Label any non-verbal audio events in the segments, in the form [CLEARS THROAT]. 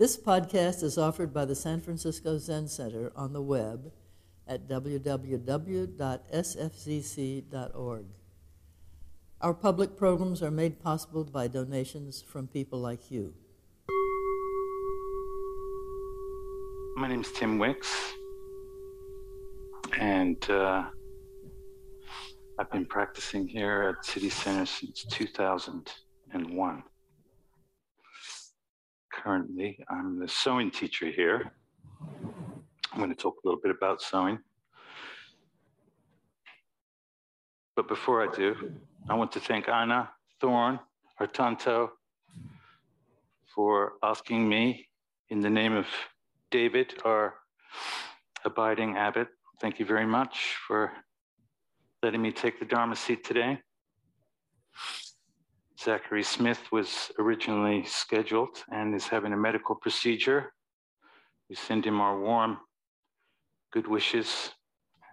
This podcast is offered by the San Francisco Zen Center on the web at www.sfzc.org. Our public programs are made possible by donations from people like you. My name is Tim Weeks, and uh, I've been practicing here at City Center since 2001. Currently, I'm the sewing teacher here. I'm going to talk a little bit about sewing. But before I do, I want to thank Anna Thorn our Tanto for asking me in the name of David, our abiding abbot. Thank you very much for letting me take the Dharma seat today. Zachary Smith was originally scheduled and is having a medical procedure. We send him our warm good wishes,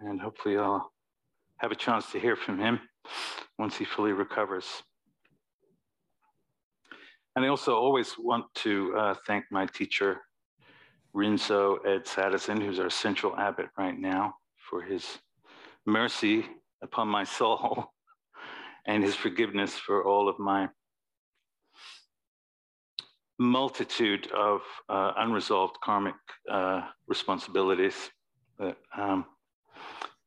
and hopefully I'll have a chance to hear from him once he fully recovers. And I also always want to uh, thank my teacher, Rinso Ed Sattizahn, who's our central abbot right now, for his mercy upon my [LAUGHS] soul and his forgiveness for all of my multitude of uh, unresolved karmic uh, responsibilities that um,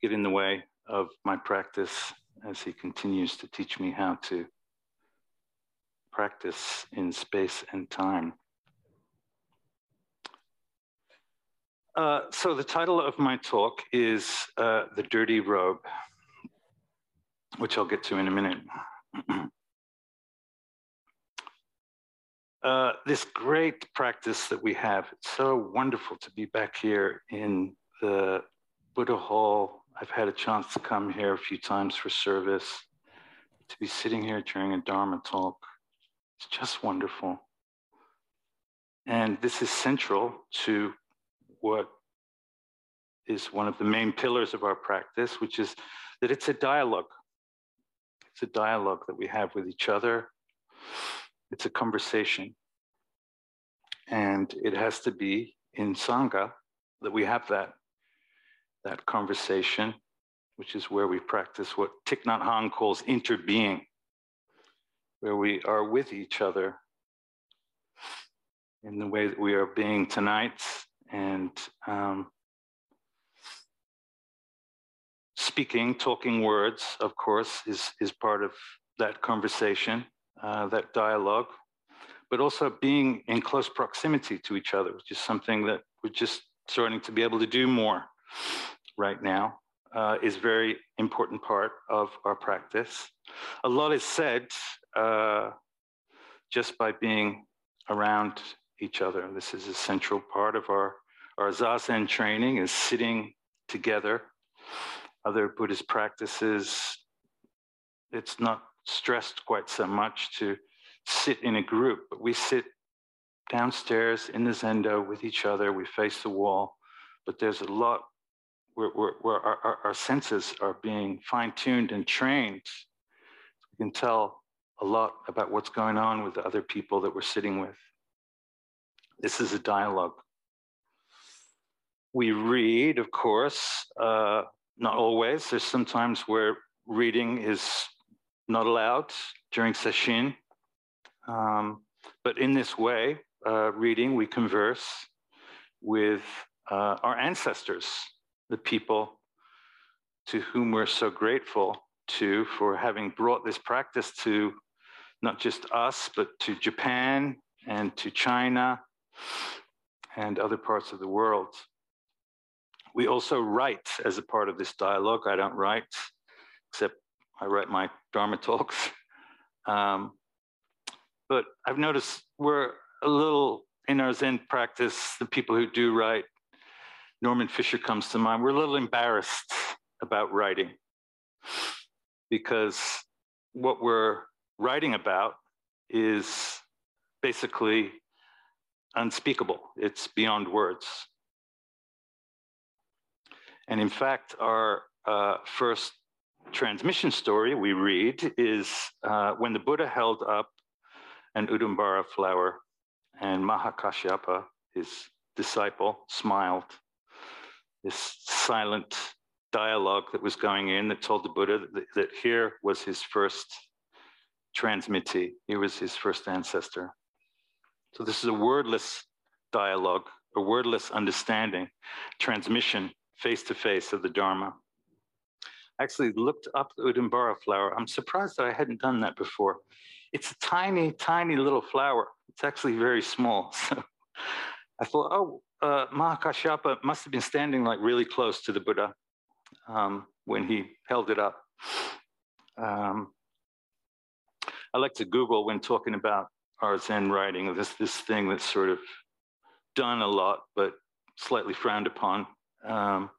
get in the way of my practice as he continues to teach me how to practice in space and time. Uh, so, the title of my talk is uh, The Dirty Robe, which I'll get to in a minute. [CLEARS THROAT] uh, this great practice that we have, it's so wonderful to be back here in the Buddha Hall. I've had a chance to come here a few times for service, to be sitting here during a Dharma talk. It's just wonderful. And this is central to what is one of the main pillars of our practice, which is that it's a dialogue. It's a dialogue that we have with each other. It's a conversation. And it has to be in Sangha that we have that, that conversation, which is where we practice what Thich Nhat Hanh calls interbeing, where we are with each other in the way that we are being tonight and um, speaking, talking words, of course, is, is part of that conversation, uh, that dialogue, but also being in close proximity to each other, which is something that we're just starting to be able to do more right now, uh, is very important part of our practice. A lot is said uh, just by being around each other. This is a central part of our our Zazen training is sitting together. Other Buddhist practices, it's not stressed quite so much to sit in a group, but we sit downstairs in the zendo with each other. We face the wall, but there's a lot where, where, where our, our, our senses are being fine tuned and trained. We can tell a lot about what's going on with the other people that we're sitting with. This is a dialogue we read, of course, uh, not always. There's sometimes where reading is not allowed during sesshin. Um, but in this way, uh, reading, we converse with uh, our ancestors, the people to whom we're so grateful to for having brought this practice to not just us, but to Japan and to China and other parts of the world. We also write as a part of this dialogue. I don't write, except I write my Dharma talks. [LAUGHS] Um, but I've noticed we're a little in our Zen practice, the people who do write, Norman Fischer comes to mind, we're a little embarrassed about writing because what we're writing about is basically unspeakable. It's beyond words. And in fact, our uh, first transmission story we read is uh, when the Buddha held up an Udumbara flower and Mahakashyapa, his disciple, smiled. This silent dialogue that was going in that told the Buddha that, that here was his first transmittee, here was his first ancestor. So this is a wordless dialogue, a wordless understanding, transmission face to face of the Dharma. I actually looked up the Udumbara flower. I'm surprised that I hadn't done that before. It's a tiny, tiny little flower. It's actually very small. [LAUGHS] So I thought, oh, uh, Mahakashyapa must have been standing like really close to the Buddha um, when he held it up. Um, I like to Google when talking about our Zen writing, this, this thing that's sort of done a lot, but slightly frowned upon. Um,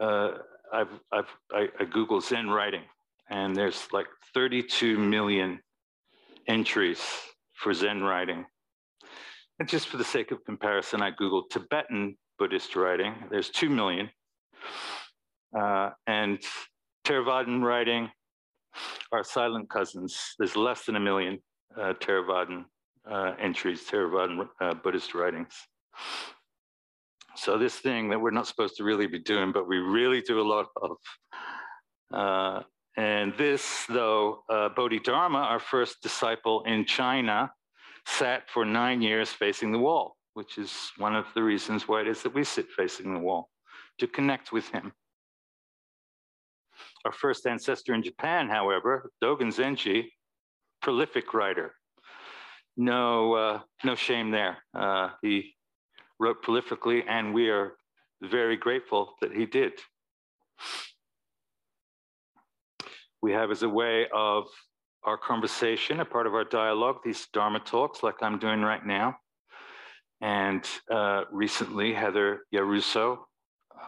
uh, I've, I've, I, I Google Zen writing, and there's like 32 million entries for Zen writing. And just for the sake of comparison, I Googled Tibetan Buddhist writing. There's 2 million. Uh, and Theravadan writing are silent cousins. There's less than a million uh, Theravadan uh, entries, Theravadan uh, Buddhist writings. So this thing that we're not supposed to really be doing, but we really do a lot of. Uh, and this, though, uh, Bodhidharma, our first disciple in China, sat for nine years facing the wall, which is one of the reasons why it is that we sit facing the wall, to connect with him. Our first ancestor in Japan, however, Dogen Zenji, prolific writer. No, uh, no shame there. Uh, he wrote prolifically, and we are very grateful that he did. We have as a way of our conversation, a part of our dialogue, these Dharma talks, like I'm doing right now. And uh, recently, Heather Yaruso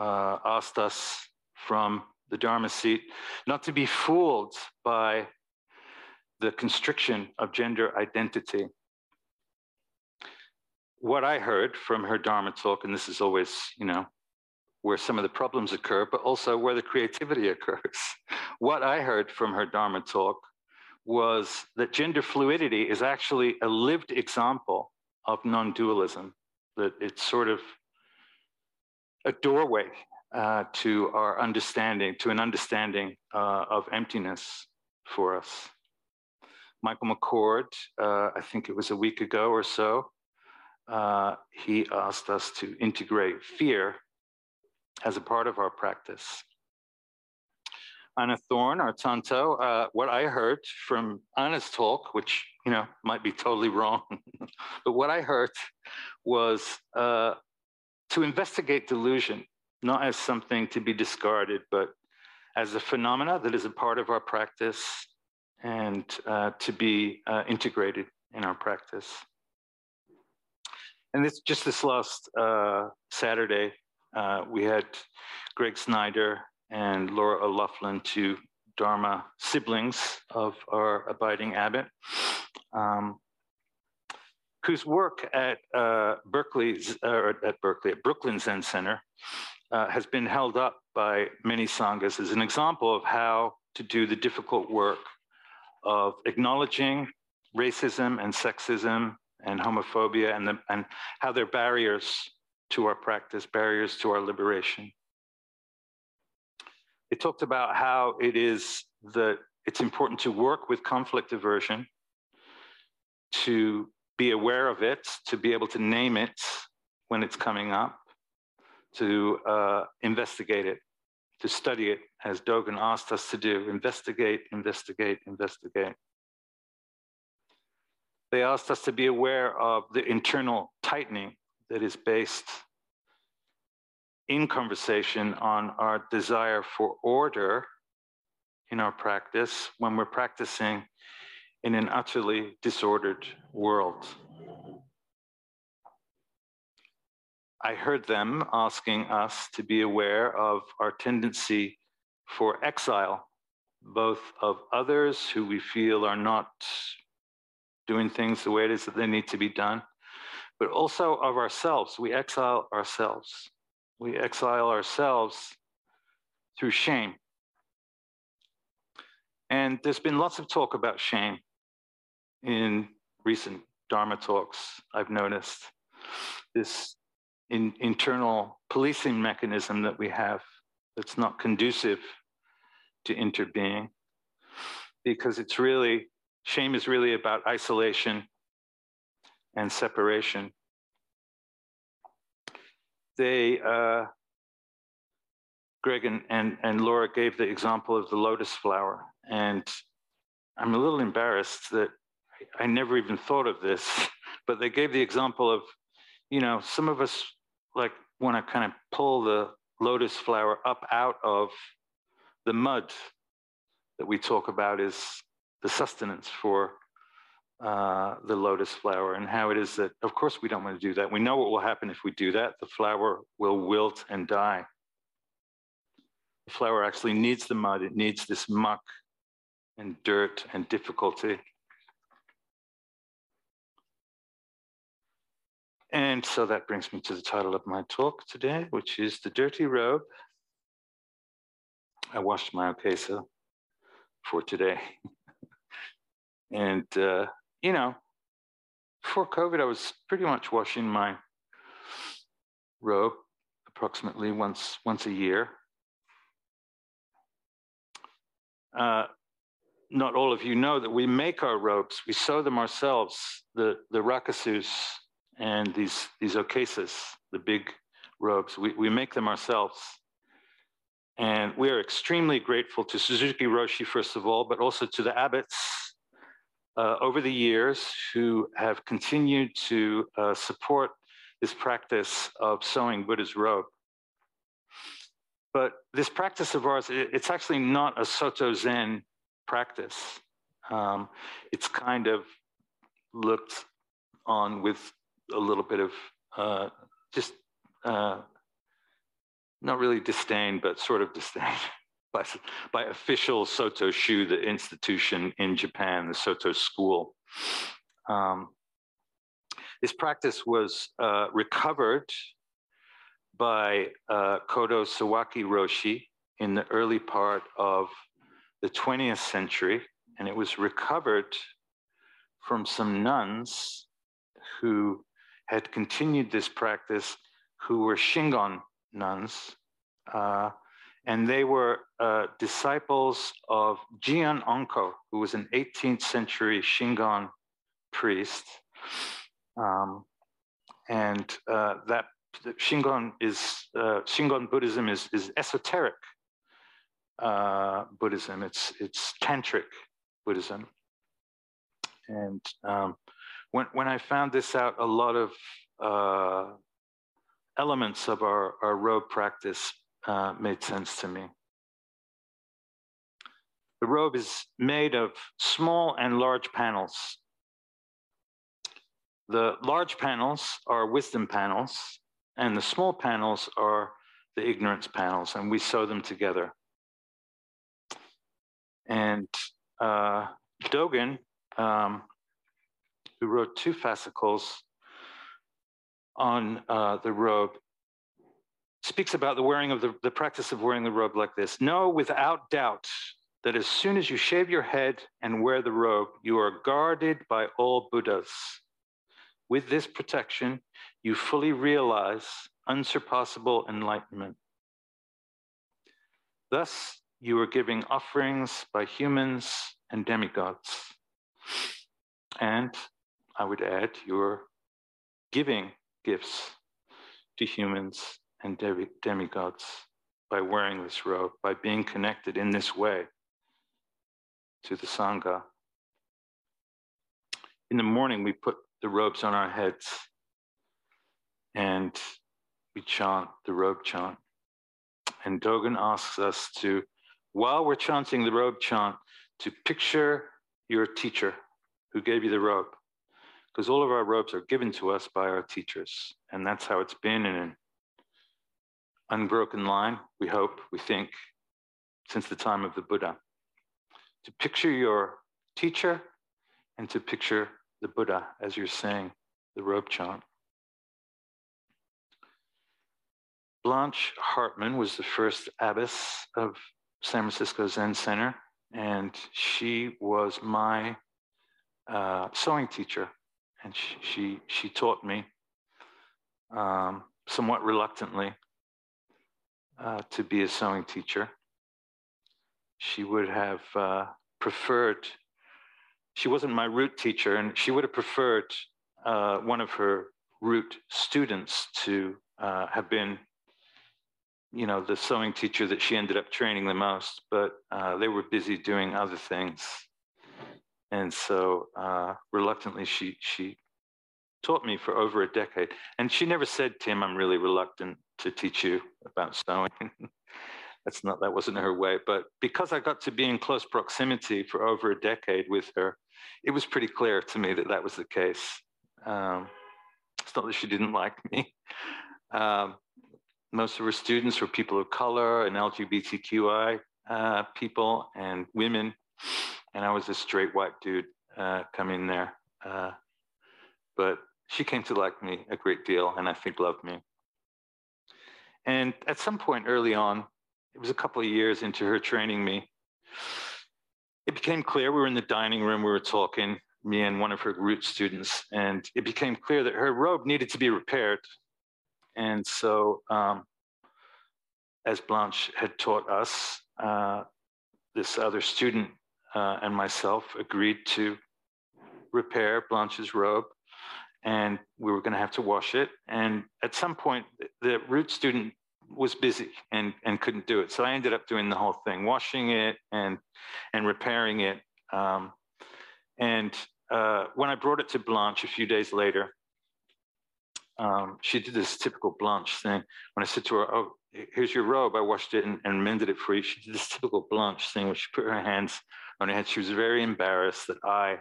uh, asked us from the Dharma seat not to be fooled by the constriction of gender identity. What I heard from her Dharma talk, and this is always, you know, where some of the problems occur, but also where the creativity [LAUGHS] occurs. what I heard from her Dharma talk was that gender fluidity is actually a lived example of non dualism, that it's sort of a doorway uh, to our understanding, to an understanding uh, of emptiness for us. Michael McCord, uh, I think it was a week ago or so, uh, he asked us to integrate fear as a part of our practice. Anna Thorne, our Tanto, uh, what I heard from Anna's talk, which you know might be totally wrong, [LAUGHS] but what I heard was uh, to investigate delusion, not as something to be discarded, but as a phenomena that is a part of our practice and uh, to be uh, integrated in our practice. And this just this last uh, Saturday, uh, we had Greg Snyder and Laura O'Loughlin, two Dharma siblings of our abiding abbot, um, whose work at uh, Berkeley, at Berkeley, at Brooklyn Zen Center, uh, has been held up by many sanghas as an example of how to do the difficult work of acknowledging racism and sexism and homophobia and, the, and how they're barriers to our practice, barriers to our liberation. It talked about how it is that it's important to work with conflict aversion, to be aware of it, to be able to name it when it's coming up, to uh, investigate it, to study it, as Dogen asked us to do investigate, investigate, investigate. They asked us to be aware of the internal tightening that is based in conversation on our desire for order in our practice when we're practicing in an utterly disordered world. I heard them asking us to be aware of our tendency for exile, both of others who we feel are not doing things the way it is that they need to be done, but also of ourselves. We exile ourselves we exile ourselves through shame. And there's been lots of talk about shame in recent Dharma talks, I've noticed this in, internal policing mechanism that we have that's not conducive to interbeing because it's really, shame is really about isolation and separation. They, uh, Greg and, and, and Laura gave the example of the lotus flower. And I'm a little embarrassed that I never even thought of this, [LAUGHS] but they gave the example of, you know, some of us like want to kind of pull the lotus flower up out of the mud that we talk about is the sustenance for uh, the lotus flower and how it is that, of course, we don't want to do that. We know what will happen if we do that. The flower will wilt and die. The flower actually needs the mud, it needs this muck and dirt and difficulty. And so that brings me to the title of my talk today, which is The Dirty Robe. I washed my okesa for today. And, uh, you know, before COVID, I was pretty much washing my robe approximately once, once a year. Uh, not all of you know that we make our ropes, we sew them ourselves, the, the rakusus and these, these okesas, the big robes, we, we make them ourselves. And we are extremely grateful to Suzuki Roshi, first of all, but also to the abbots uh, over the years who have continued to uh, support this practice of sewing Buddha's robe. But this practice of ours, it's actually not a Soto Zen practice. Um, it's kind of looked on with a little bit of uh, just uh, not really disdain, but sort of disdain [LAUGHS] by, by official Soto Shu, the institution in Japan, the Soto school. Um, this practice was uh, recovered by uh, Kodo Sawaki Roshi in the early part of the 20th century, and it was recovered from some nuns who had continued this practice, who were Shingon nuns, uh, and they were uh, disciples of Jiun Onko, who was an 18th century Shingon priest. Um, and uh, that Shingon is uh, Shingon Buddhism is, is esoteric uh, Buddhism. It's it's tantric Buddhism. And um, when when I found this out, a lot of uh, elements of our, our robe practice uh, made sense to me. The robe is made of small and large panels. The large panels are wisdom panels, and the small panels are the ignorance panels, and we sew them together. And uh, Dogen, um, who wrote two fascicles on uh, the robe, speaks about the wearing of the, the practice of wearing the robe like this. Know without doubt that as soon as you shave your head and wear the robe, you are guarded by all Buddhas. With this protection, you fully realize unsurpassable enlightenment. Thus, you are giving offerings by humans and demigods. And I would add, you're giving gifts to humans and demi- demigods by wearing this robe, by being connected in this way to the Sangha. In the morning, we put the robes on our heads and we chant the robe chant. And Dogen asks us to, while we're chanting the robe chant, to picture your teacher who gave you the robe. Because all of our robes are given to us by our teachers. And that's how it's been in an unbroken line, we hope, we think, since the time of the Buddha. To picture your teacher and to picture the Buddha as you're saying the robe chant. Blanche Hartman was the first abbess of San Francisco Zen Center, and she was my uh, sewing teacher. and she she, she taught me um, somewhat reluctantly uh, to be a sewing teacher. She would have uh, preferred. She wasn't my root teacher, and she would have preferred uh, one of her root students to uh, have been you know, the sewing teacher that she ended up training the most, but uh, they were busy doing other things. And so uh, reluctantly, she, she taught me for over a decade. And she never said, Tim, I'm really reluctant to teach you about sewing. [LAUGHS] That's not, that wasn't her way. But because I got to be in close proximity for over a decade with her, it was pretty clear to me that that was the case. Um, it's not that she didn't like me. Um, most of her students were people of color and LGBTQI uh, people and women. And I was a straight white dude uh, coming there. Uh, but she came to like me a great deal and I think loved me. And at some point early on, it was a couple of years into her training me, it became clear we were in the dining room, we were talking, me and one of her root students, and it became clear that her robe needed to be repaired and so, um, as Blanche had taught us, uh, this other student uh, and myself agreed to repair Blanche's robe, and we were going to have to wash it. And at some point, the root student was busy and, and couldn't do it. So I ended up doing the whole thing, washing it and, and repairing it. Um, and uh, when I brought it to Blanche a few days later, um, she did this typical Blanche thing. When I said to her, "Oh, here's your robe," I washed it and, and mended it for you. She did this typical Blanche thing where she put her hands on her head. She was very embarrassed that I,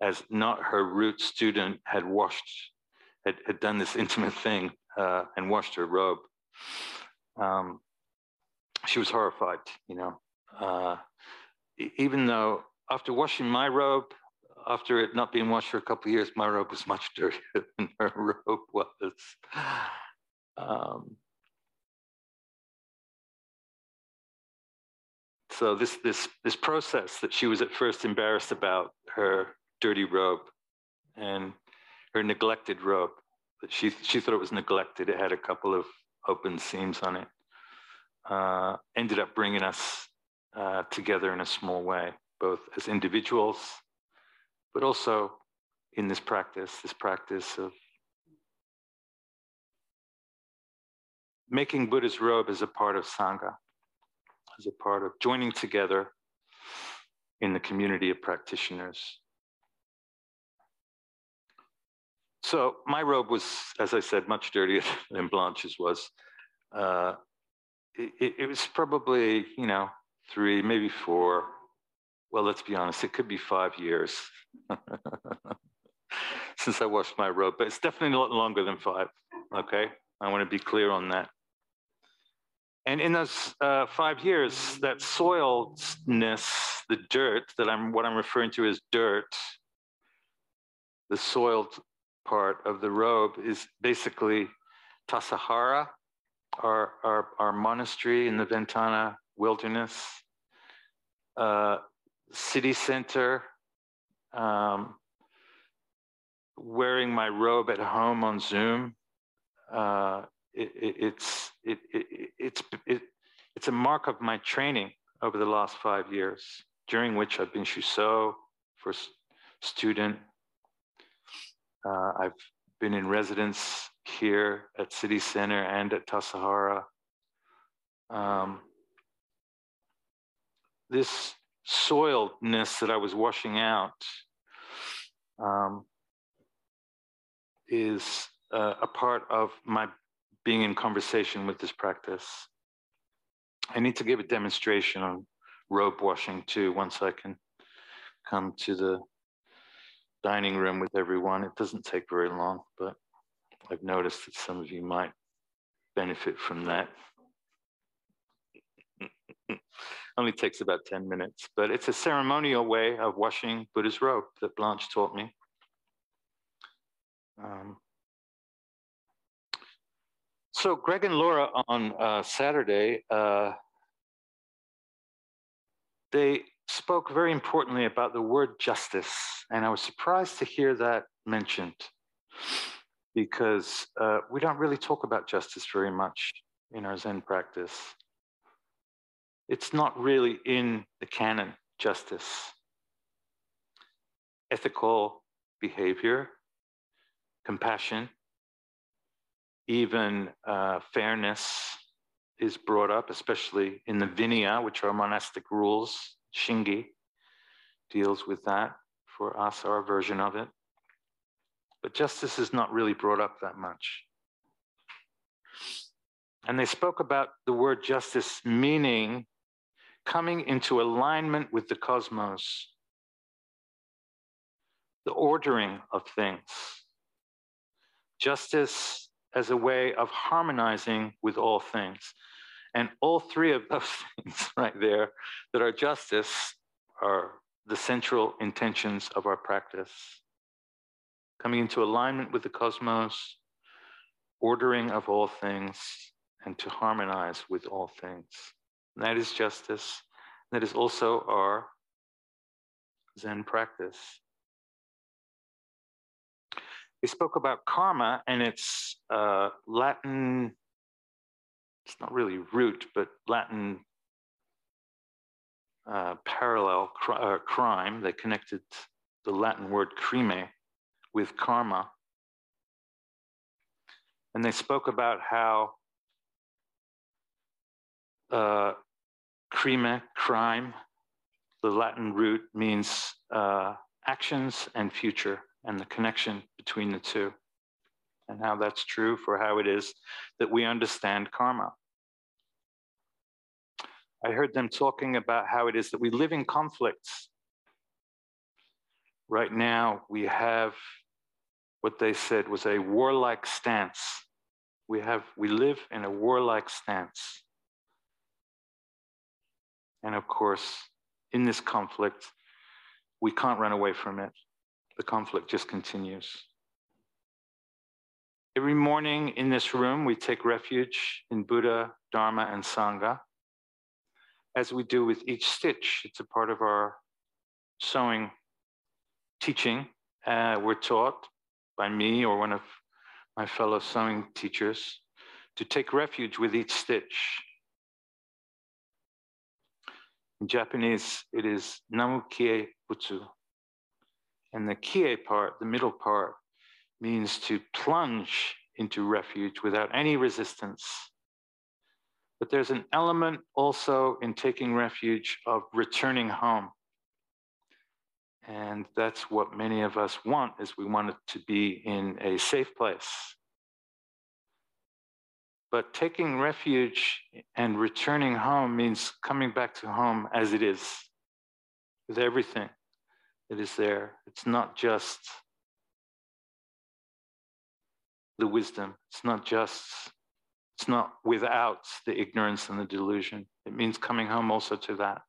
as not her root student, had washed, had, had done this [LAUGHS] intimate thing uh, and washed her robe. Um, she was horrified, you know. Uh, even though after washing my robe, after it not being washed for a couple of years, my robe was much [LAUGHS] dirtier than her robe was. Um, so this this this process that she was at first embarrassed about her dirty robe and her neglected robe she she thought it was neglected. It had a couple of open seams on it. Uh, ended up bringing us uh, together in a small way, both as individuals but also in this practice, this practice of making Buddha's robe as a part of Sangha, as a part of joining together in the community of practitioners. So my robe was, as I said, much dirtier [LAUGHS] than Blanche's was. Uh, it, it was probably, you know, three, maybe four, well, let's be honest, it could be five years [LAUGHS] since I washed my robe, but it's definitely a lot longer than five. Okay. I want to be clear on that. And in those uh, five years, that soiledness, the dirt that I'm, what I'm referring to as dirt, the soiled part of the robe is basically Tassajara, our, our, our monastery in the Ventana wilderness. Uh, city center, um, wearing my robe at home on Zoom. Uh, it, it, it's it, it's it's a mark of my training over the last five years, during which I've been Shuso for student. Uh, I've been in residence here at City Center and at Tassajara. Um, this soiledness that I was washing out um, is uh, a part of my being in conversation with this practice. I need to give a demonstration on robe washing too once I can come to the dining room with everyone. It doesn't take very long, but I've noticed that some of you might benefit from that. [LAUGHS] Only takes about 10 minutes, but it's a ceremonial way of washing Buddha's robe that Blanche taught me. Um, so Greg and Laura on uh, Saturday, uh, they spoke very importantly about the word justice, and I was surprised to hear that mentioned because uh, we don't really talk about justice very much in our Zen practice. It's not really in the canon, justice. Ethical behavior, compassion, even uh, fairness is brought up, especially in the Vinaya, which are monastic rules. Shingi deals with that for us, our version of it. But justice is not really brought up that much. And they spoke about the word justice meaning coming into alignment with the cosmos, the ordering of things. Justice as a way of harmonizing with all things. And all three of those [LAUGHS] things right there that are justice are the central intentions of our practice. Coming into alignment with the cosmos, ordering of all things, and to harmonize with all things. And that is justice. That is also our Zen practice. We spoke about karma and its uh, Latin, it's not really root, but Latin uh, parallel uh, crime. They connected the Latin word crime with karma. And they spoke about how uh, crime, crime, the Latin root means uh, actions and future and the connection between the two, and how that's true for how it is that we understand karma. I heard them talking about how it is that we live in conflicts. Right now, we have what they said was a warlike stance. We have we live in a warlike stance. And of course, in this conflict, we can't run away from it. The conflict just continues. Every morning in this room, we take refuge in Buddha, Dharma, and Sangha. As we do with each stitch, it's a part of our sewing teaching. Uh, we're taught by me or one of my fellow sewing teachers to take refuge with each stitch. In Japanese, it is namu kie butsu. And the kie part, the middle part, means to plunge into refuge without any resistance. But there's an element also in taking refuge of returning home. And that's what many of us want is we want it to be in a safe place. But taking refuge and returning home means coming back to home as it is, with everything that is there. It's not just the wisdom, it's not just, it's not without the ignorance and the delusion. It means coming home also to that.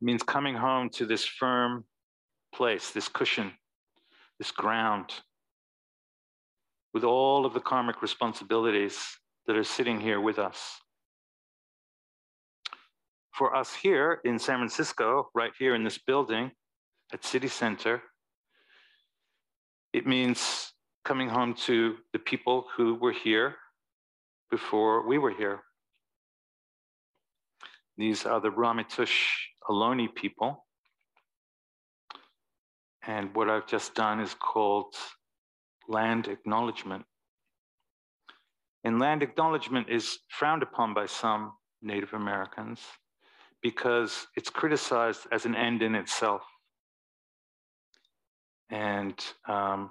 It means coming home to this firm place, this cushion, this ground with all of the karmic responsibilities that are sitting here with us. For us here in San Francisco, right here in this building at City Center, it means coming home to the people who were here before we were here. These are the Ramaytush Ohlone people. And what I've just done is called land acknowledgement. And land acknowledgement is frowned upon by some Native Americans because it's criticized as an end in itself. And, um,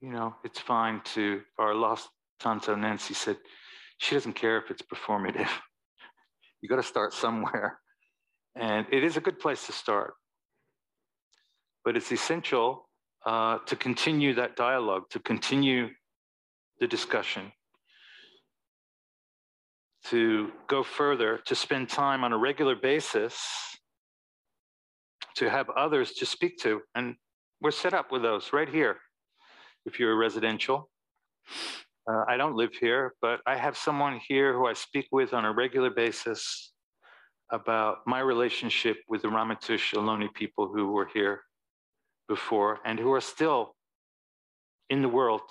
you know, it's fine to, our lost Tanto Nancy said, she doesn't care if it's performative. [LAUGHS] you got to start somewhere. And it is a good place to start. But it's essential uh, to continue that dialogue, to continue the discussion, to go further, to spend time on a regular basis, to have others to speak to. And we're set up with those right here. If you're a residential, uh, I don't live here, but I have someone here who I speak with on a regular basis about my relationship with the Ramaytush Ohlone people who were here before and who are still in the world.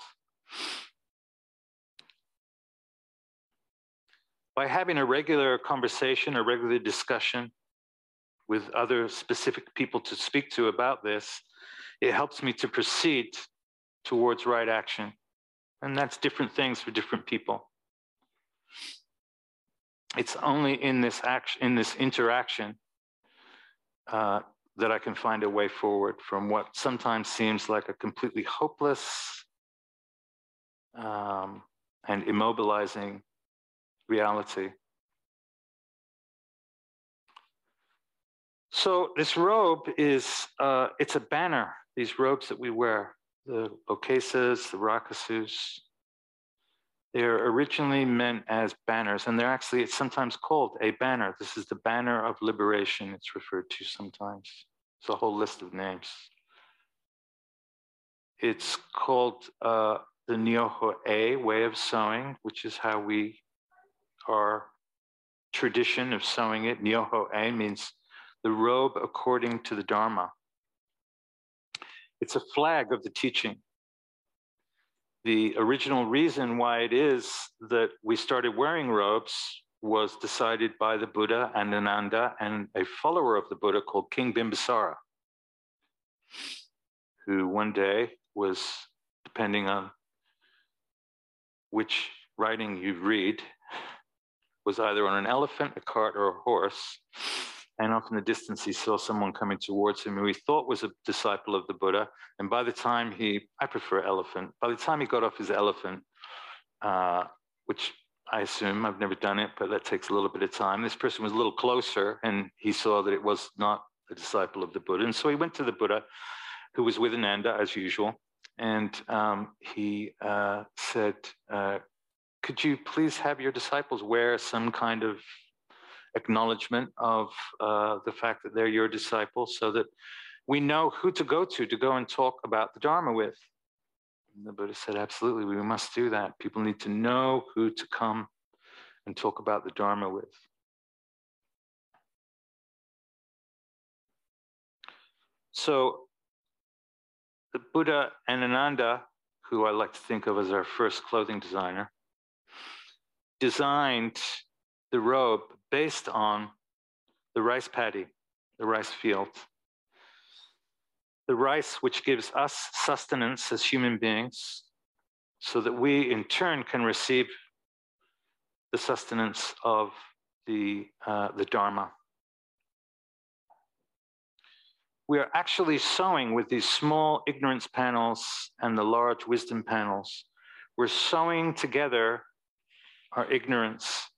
By having a regular conversation, a regular discussion with other specific people to speak to about this, it helps me to proceed towards right action. And that's different things for different people. It's only in this action, in this interaction, uh, that I can find a way forward from what sometimes seems like a completely hopeless um, and immobilizing reality. So this robe is, uh, it's a banner, these robes that we wear, the okesas, the rakusus, they're originally meant as banners, and they're actually, it's sometimes called a banner. This is the banner of liberation, it's referred to sometimes. It's a whole list of names. It's called uh, the Nyoho A, way of sewing, which is how we, our tradition of sewing it. Nyoho-e means the robe according to the Dharma. It's a flag of the teaching the original reason why it is that we started wearing robes was decided by the Buddha and Ananda and a follower of the Buddha called King Bimbisara, who one day was, depending on which writing you read, was either on an elephant, a cart, or a horse, and off in the distance, he saw someone coming towards him who he thought was a disciple of the Buddha. And by the time he, I prefer elephant, by the time he got off his elephant, uh, which I assume I've never done it, but that takes a little bit of time. This person was a little closer and he saw that it was not a disciple of the Buddha. And so he went to the Buddha, who was with Ananda as usual. And um, he uh, said, uh, Could you please have your disciples wear some kind of acknowledgement of uh, the fact that they're your disciples so that we know who to go to to go and talk about the Dharma with. And the Buddha said, absolutely, we must do that. People need to know who to come and talk about the Dharma with. So the Buddha and Ananda, who I like to think of as our first clothing designer, designed the robe based on the rice paddy, the rice field. The rice, which gives us sustenance as human beings, so that we in turn can receive the sustenance of the, uh, the Dharma. We are actually sewing with these small ignorance panels and the large wisdom panels. We're sewing together our ignorance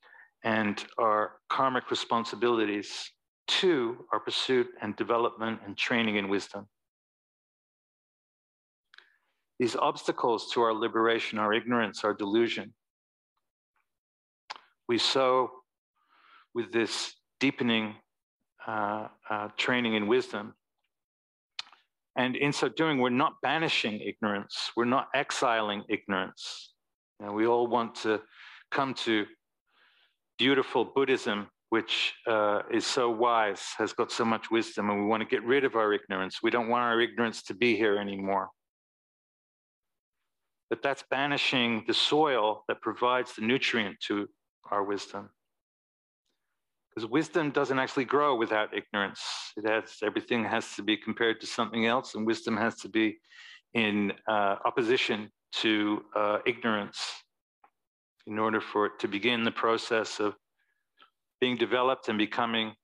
and our karmic responsibilities to our pursuit and development and training in wisdom. These obstacles to our liberation, our ignorance, our delusion, we sow with this deepening uh, uh, training in wisdom. And in so doing, we're not banishing ignorance, we're not exiling ignorance. And we all want to come to beautiful Buddhism, which uh, is so wise, has got so much wisdom, and we want to get rid of our ignorance. We don't want our ignorance to be here anymore. But that's banishing the soil that provides the nutrient to our wisdom. Because wisdom doesn't actually grow without ignorance. It has everything has to be compared to something else, and wisdom has to be in uh, opposition to uh, ignorance in order for it to begin the process of being developed and becoming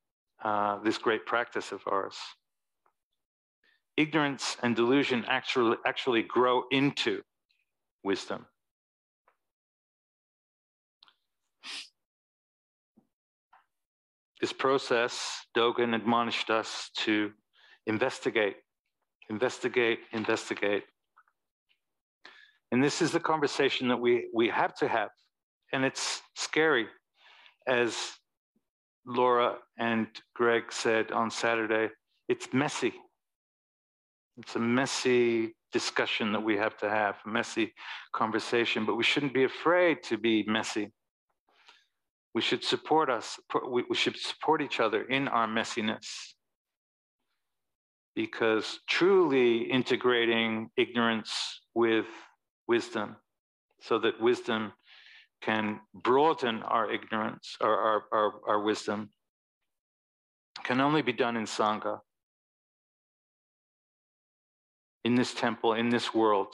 uh, this great practice of ours. Ignorance and delusion actually, actually grow into wisdom. This process, Dogen admonished us to investigate, investigate, investigate. And this is the conversation that we, we have to have and it's scary, as Laura and Greg said on Saturday. It's messy. It's a messy discussion that we have to have, a messy conversation, but we shouldn't be afraid to be messy. We should support us, we, should support each other in our messiness. Because truly integrating ignorance with wisdom, so that wisdom can broaden our ignorance or our, our, our wisdom, can only be done in Sangha, in this temple, in this world.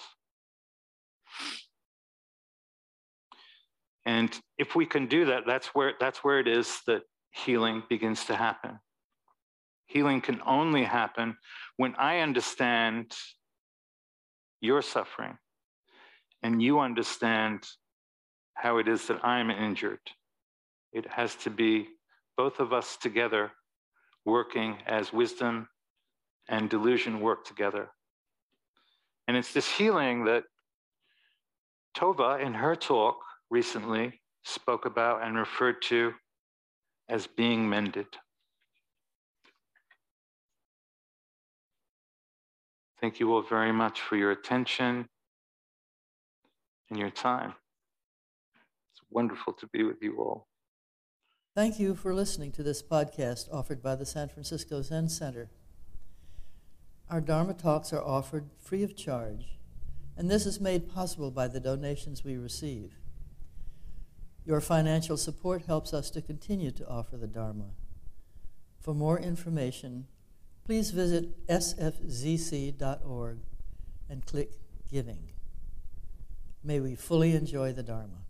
And if we can do that, that's where, that's where it is that healing begins to happen. Healing can only happen when I understand your suffering and you understand how it is that I'm injured. It has to be both of us together working as wisdom and delusion work together. And it's this healing that Tova, in her talk, recently spoke about and referred to as being mended. Thank you all very much for your attention and your time. Wonderful to be with you all. Thank you for listening to this podcast offered by the San Francisco Zen Center. Our Dharma talks are offered free of charge, and this is made possible by the donations we receive. Your financial support helps us to continue to offer the Dharma. For more information, please visit sfzc.org and click Giving. May we fully enjoy the Dharma.